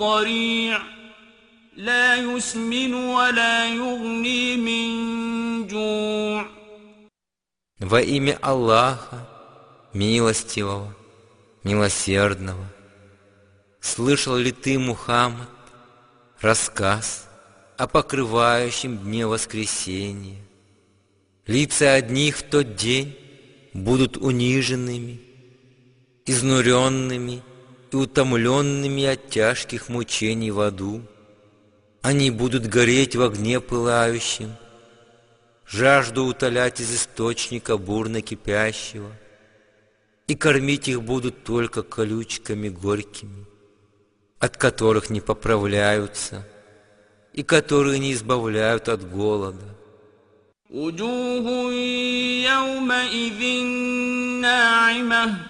ضريع لا يسمن ولا يغني من جوع Во имя Аллаха, милостивого, милосердного, слышал ли ты, Мухаммад, рассказ о покрывающем дне воскресения? Лица одних в тот день будут униженными, изнуренными и утомленными от тяжких мучений в аду. Они будут гореть в огне пылающем, жажду утолять из источника бурно кипящего, и кормить их будут только колючками горькими, от которых не поправляются и которые не избавляют от голода. وجوه يومئذ ناعمة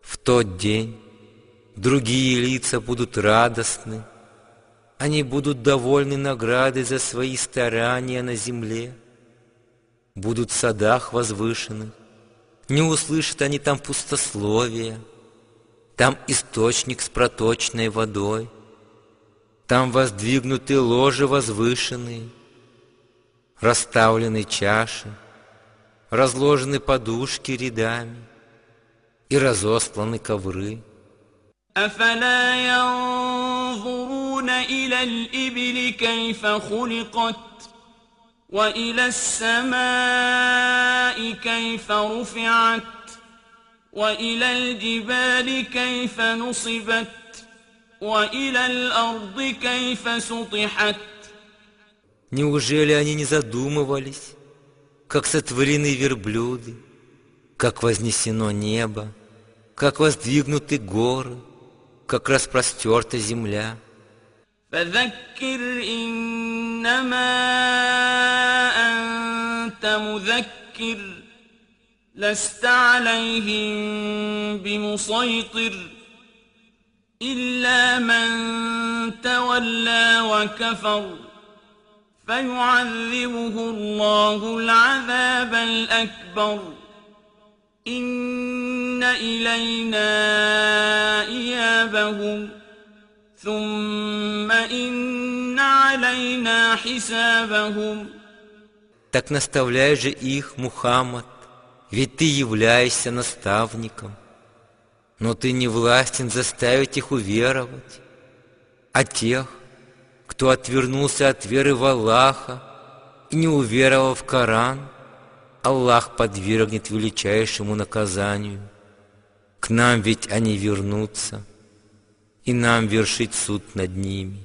В тот день другие лица будут радостны, они будут довольны наградой за свои старания на земле, будут в садах возвышенных, не услышат они там пустословия, там источник с проточной водой, там воздвигнуты ложи возвышенные, расставлены чаши, разложены подушки рядами и разосланы ковры. أفلا ينظرون إلى الإبل كيف خلقت وإلى السماء كيف رفعت وإلى الجبال كيف نصبت وإلى الأرض كيف سطحت Неужели они не задумывались, как сотворены верблюды, как вознесено небо, как воздвигнуты горы, как распростерта земля? فذكر إنما أنت مذكر لست عليهم بمسيطر إلا من تولى وكفر فيعذبه الله العذاب الأكبر إن إلينا إيابهم ثم إن علينا حسابهم Так наставляй же их, Мухаммад, ведь ты являешься наставником. Но ты не властен заставить их уверовать. А тех, кто отвернулся от веры в Аллаха и не уверовал в Коран, Аллах подвергнет величайшему наказанию. К нам ведь они вернутся, и нам вершить суд над ними.